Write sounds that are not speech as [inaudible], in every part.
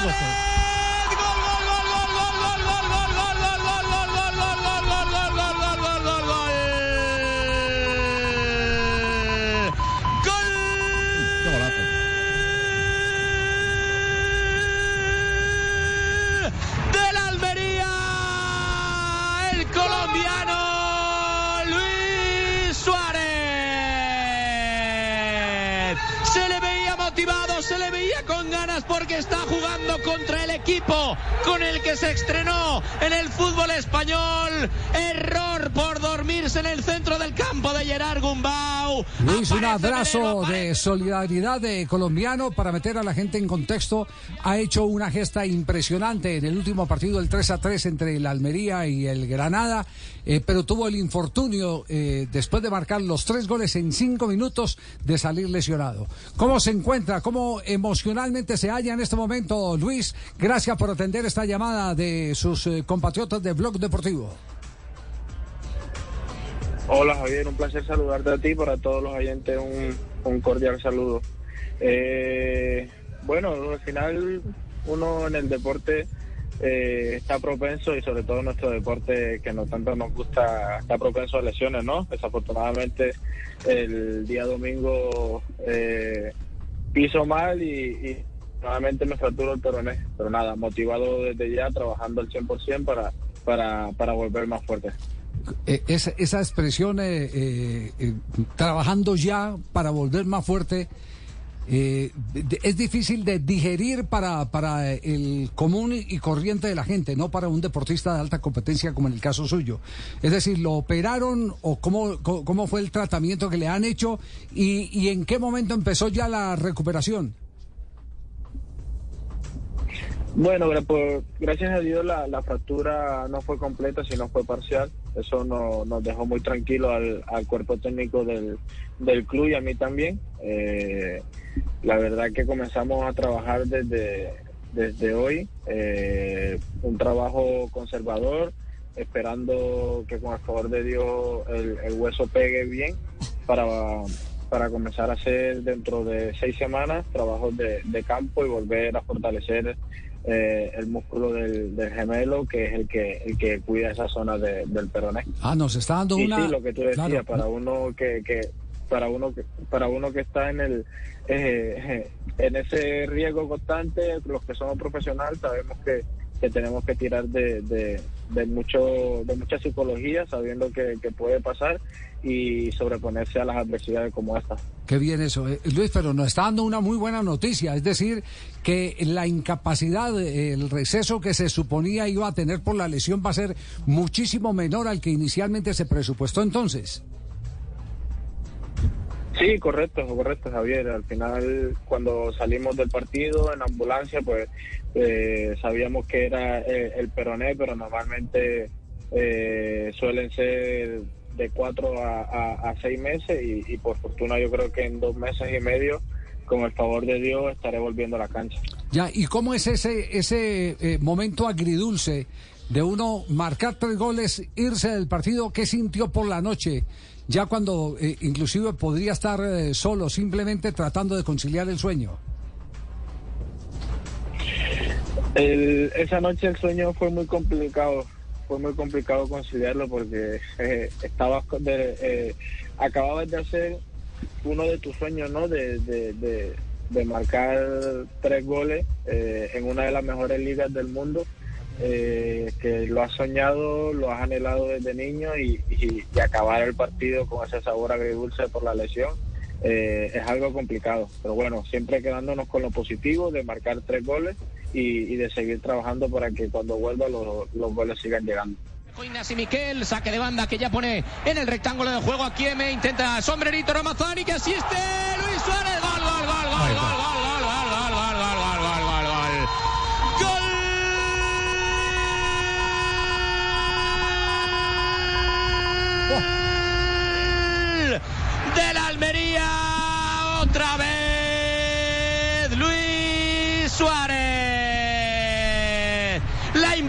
Fíjate. Porque está jugando contra el equipo con el que se estrenó en el fútbol español. Error por dormirse en el centro del campo de Gerard Gumbau. Luis, un abrazo de solidaridad de colombiano para meter a la gente en contexto. Ha hecho una gesta impresionante en el último partido, el 3 a 3 entre el Almería y el Granada, eh, pero tuvo el infortunio eh, después de marcar los tres goles en cinco minutos de salir lesionado. ¿Cómo se encuentra? ¿Cómo emocionalmente se halla en este momento, Luis? Gracias por atender esta llamada de sus eh, compatriotas de Blog Deportivo. Hola Javier, un placer saludarte a ti, para todos los oyentes un, cordial saludo. Eh, bueno, al final uno en el deporte eh, está propenso y sobre todo nuestro deporte que no tanto nos gusta está propenso a lesiones, ¿no? Desafortunadamente el día domingo eh, piso mal y, nuevamente me fracturo el peroné, pero nada, motivado desde ya, trabajando al 100% para, para, para volver más fuerte. Eh, esa, esa, expresión, eh, eh, trabajando ya para volver más fuerte, es difícil de digerir para, para el común y corriente de la gente, no para un deportista de alta competencia como en el caso suyo. Es decir, ¿lo operaron o cómo, cómo fue el tratamiento que le han hecho y, y en qué momento empezó ya la recuperación? Bueno, pues, gracias a Dios la, fractura no fue completa, sino fue parcial. Eso no, nos dejó muy tranquilo al, al cuerpo técnico del, del, club y a mí también. Eh, la verdad que comenzamos a trabajar desde, desde hoy, eh, un trabajo conservador, esperando que con el favor de Dios el, el hueso pegue bien para, para comenzar a hacer dentro de seis semanas trabajos de, de campo y volver a fortalecer eh, el músculo del, gemelo, que es el que el que cuida esa zona del peroné. Ah, nos está dando una. Sí, lo que tú decías, para uno que, que para uno que para uno que está en el eh, en ese riesgo constante, los que somos profesionales sabemos que, que tenemos que tirar de, de, mucho de mucha psicología, sabiendo que, que puede pasar y sobreponerse a las adversidades como esta. Qué bien eso, eh, Luis, pero nos está dando una muy buena noticia, es decir, que la incapacidad, el receso que se suponía iba a tener por la lesión va a ser muchísimo menor al que inicialmente se presupuestó entonces. Sí, correcto, correcto, Javier. Al final, cuando salimos del partido en ambulancia, pues eh, sabíamos que era eh, el peroné, pero normalmente suelen ser de cuatro a, seis meses y, por fortuna yo creo que en dos meses y medio, con el favor de Dios, estaré volviendo a la cancha. Ya, ¿y cómo es ese, ese eh, momento agridulce de uno marcar tres goles, irse del partido? ¿Qué sintió por la noche? Ya cuando eh, inclusive podría estar eh, solo, simplemente tratando de conciliar el sueño. esa noche el sueño fue muy complicado fue muy complicado conciliarlo porque eh, estaba de, eh, acababas de hacer uno de tus sueños, ¿no? De, de, marcar tres goles eh, en una de las mejores ligas del mundo, que lo has soñado, lo has anhelado desde niño y, y, acabar el partido con ese sabor agridulce por la lesión. es algo complicado, pero bueno, siempre quedándonos con lo positivo de marcar tres goles y, de seguir trabajando para que cuando vuelva los, los goles sigan llegando. y Miquel, saque de banda que ya pone en el rectángulo de juego a Kieme, intenta sombrerito Ramazani que asiste Luis Suárez, gol, gol, gol, gol, gol,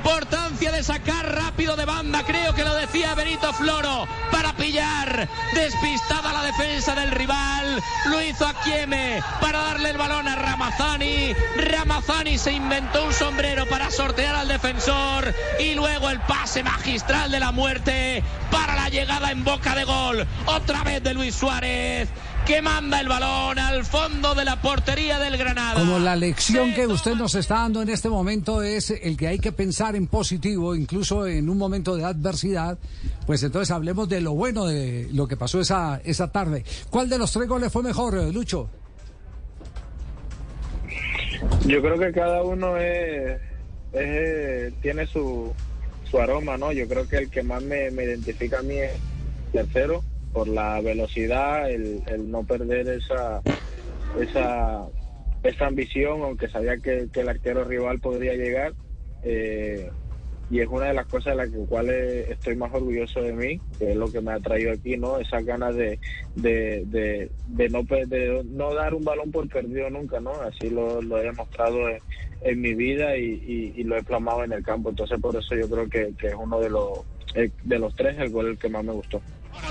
importancia de sacar rápido de banda, creo que lo decía Benito Floro, para pillar despistada la defensa del rival. Lo hizo a Kieme para darle el balón a Ramazani. Ramazani se inventó un sombrero para sortear al defensor y luego el pase magistral de la muerte para la llegada en boca de gol. Otra vez de Luis Suárez que manda el balón al fondo de la portería del Granada. Como la lección que usted nos está dando en este momento es el que hay que pensar en positivo, incluso en un momento de adversidad, pues entonces hablemos de lo bueno de lo que pasó esa, esa tarde. ¿Cuál de los tres goles fue mejor, Lucho? Yo creo que cada uno es, tiene su, su aroma, ¿no? Yo creo que el que más me, me identifica a mí es tercero por la velocidad, el, el no perder esa, esa, esa ambición, aunque sabía que, el arquero rival podría llegar. Eh, y es una de las cosas de las cuales estoy más orgulloso de mí, que es lo que me ha traído aquí, ¿no? Esas ganas de, de, de, no, de no dar un balón por perdido nunca, ¿no? Así lo, he demostrado en, mi vida y, y, lo he plasmado en el campo. Entonces, por eso yo creo que, que es uno de los, eh, de los tres el gol que más me gustó.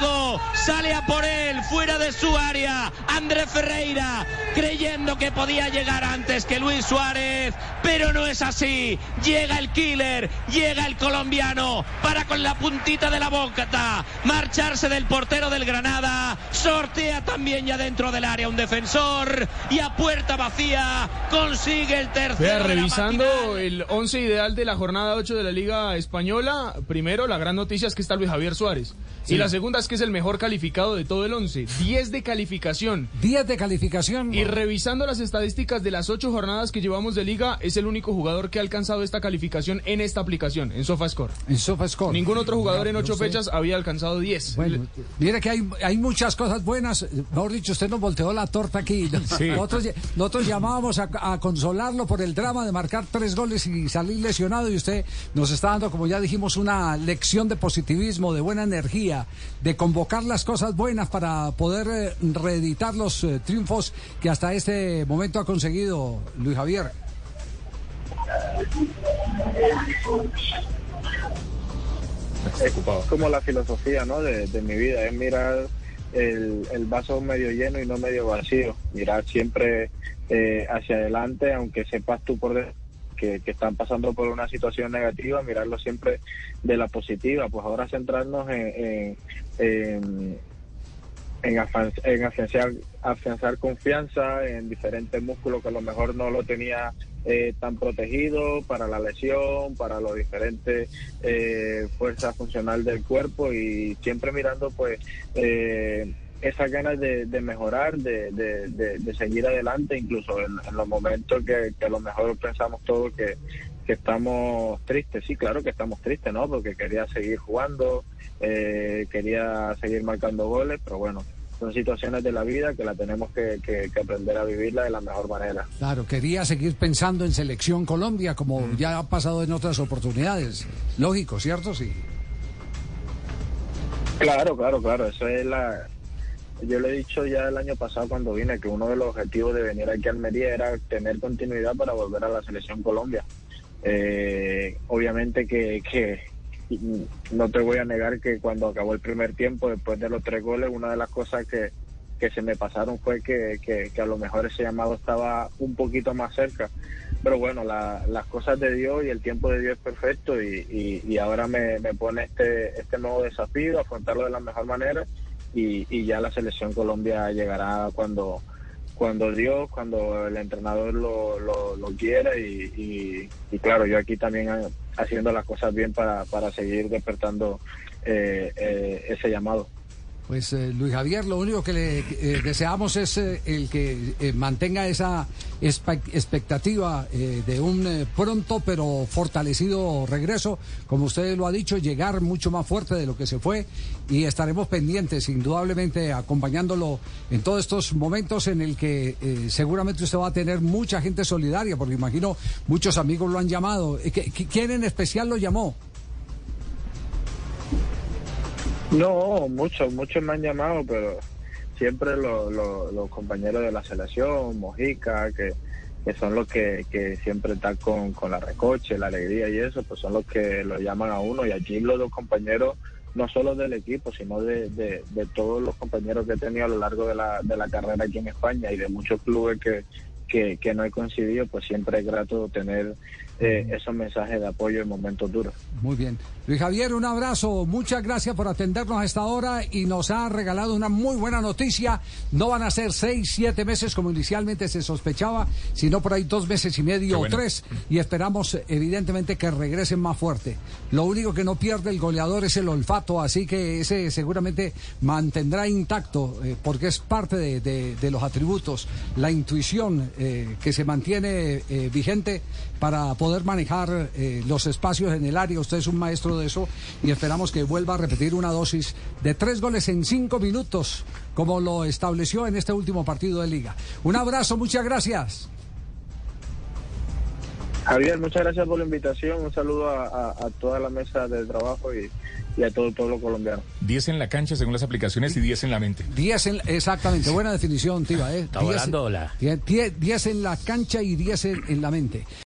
Diego sale a por él, fuera de su área. André Ferreira, creyendo que podía llegar antes que Luis Suárez, pero no es así. Llega el killer, llega el colombiano, para con la puntita de la boca, marcharse del portero del Granada, sortea también ya dentro del área un defensor y a puerta vacía consigue el tercero. Vea, revisando el 11 ideal de la jornada 8 de la Liga Española, primero la gran noticia es que está Luis Javier Suárez. Y la segunda es que es el mejor calificado de todo el 11. 10 de calificación. 10 de calificación. Y revisando las estadísticas de las 8 jornadas que llevamos de liga, es el único jugador que ha alcanzado esta calificación en esta aplicación, en SofaScore. En SofaScore. Ningún otro jugador en 8 fechas había alcanzado 10. Bueno, mire que hay, hay muchas cosas buenas. Mejor dicho, usted nos volteó la torta aquí. [laughs] Nosotros, nosotros llamábamos a, a consolarlo por el drama de marcar tres goles y salir lesionado y usted nos está dando, como ya dijimos, una lección de positivismo, de buena energía de convocar las cosas buenas para poder eh, reeditar los eh, triunfos que hasta este momento ha conseguido Luis Javier. Es como la filosofía ¿no? de, mi vida, es mirar el, vaso medio lleno y no medio vacío, mirar siempre eh, hacia adelante, aunque sepas tú por dentro que, están pasando por una situación negativa, mirarlo siempre de la positiva, pues ahora centrarnos en, en, en, afianzar, afianzar, confianza en diferentes músculos que a lo mejor no lo tenía eh, tan protegido para la lesión, para los diferentes eh, fuerzas funcional del cuerpo y siempre mirando pues eh, esas ganas de, mejorar, de, de, seguir adelante, incluso en, los momentos que, a lo mejor pensamos todos que, estamos tristes. Sí, claro que estamos tristes, ¿no? Porque quería seguir jugando, eh, quería seguir marcando goles, pero bueno, son situaciones de la vida que la tenemos que, aprender a vivirla de la mejor manera. Claro, quería seguir pensando en selección Colombia, como mm. ya ha pasado en otras oportunidades. Lógico, ¿cierto? Sí. Claro, claro, claro. Eso es la, yo le he dicho ya el año pasado cuando vine que uno de los objetivos de venir aquí a Almería era tener continuidad para volver a la selección Colombia. Eh, obviamente que, que no te voy a negar que cuando acabó el primer tiempo, después de los tres goles, una de las cosas que, que se me pasaron fue que, que, a lo mejor ese llamado estaba un poquito más cerca. Pero bueno, las cosas de Dios y el tiempo de Dios es perfecto y, y, ahora me, me, pone este, este nuevo desafío, afrontarlo de la mejor manera y, ya la selección Colombia llegará cuando cuando Dios, cuando el entrenador lo, lo, quiera y, claro, yo aquí también haciendo las cosas bien para, para seguir despertando eh, eh, ese llamado. Pues eh, Luis Javier, lo único que le eh, deseamos es eh, el que mantenga esa expectativa de un pronto pero fortalecido regreso, como usted lo ha dicho, llegar mucho más fuerte de lo que se fue y estaremos pendientes, indudablemente, acompañándolo en todos estos momentos en el que seguramente usted va a tener mucha gente solidaria, porque imagino muchos amigos lo han llamado. ¿Quién en especial lo llamó? No, muchos, muchos me han llamado, pero siempre los compañeros de la selección, Mojica, que, son los que, siempre están con, con la recoche, la alegría y eso, pues son los que lo llaman a uno. Y aquí los dos compañeros, no solo del equipo, sino de, de, de todos los compañeros que he tenido a lo largo de la, de la carrera aquí en España y de muchos clubes que, que, que no he coincidido, pues siempre es grato tener eh, esos mensajes de apoyo en momentos duros. Muy bien. Luis Javier, un abrazo. Muchas gracias por atendernos a esta hora y nos ha regalado una muy buena noticia. No van a ser seis, siete meses como inicialmente se sospechaba, sino por ahí dos meses y medio o tres. Y esperamos, evidentemente, que regresen más fuerte. Lo único que no pierde el goleador es el olfato, así que ese seguramente mantendrá intacto, eh, porque es parte de, de, los atributos, la intuición eh, que se mantiene vigente para poder manejar eh, los espacios en el área. Usted es un maestro de eso y esperamos que vuelva a repetir una dosis de tres goles en cinco minutos, como lo estableció en este último partido de liga. Un abrazo, muchas gracias. Javier, muchas gracias por la invitación. Un saludo a, toda la mesa de trabajo y, a todo el pueblo colombiano. 10 en la cancha según las aplicaciones y 10 en la mente. 10 en, exactamente, buena definición, Tiva. ¿eh? Está 10 en la cancha y 10 en la mente.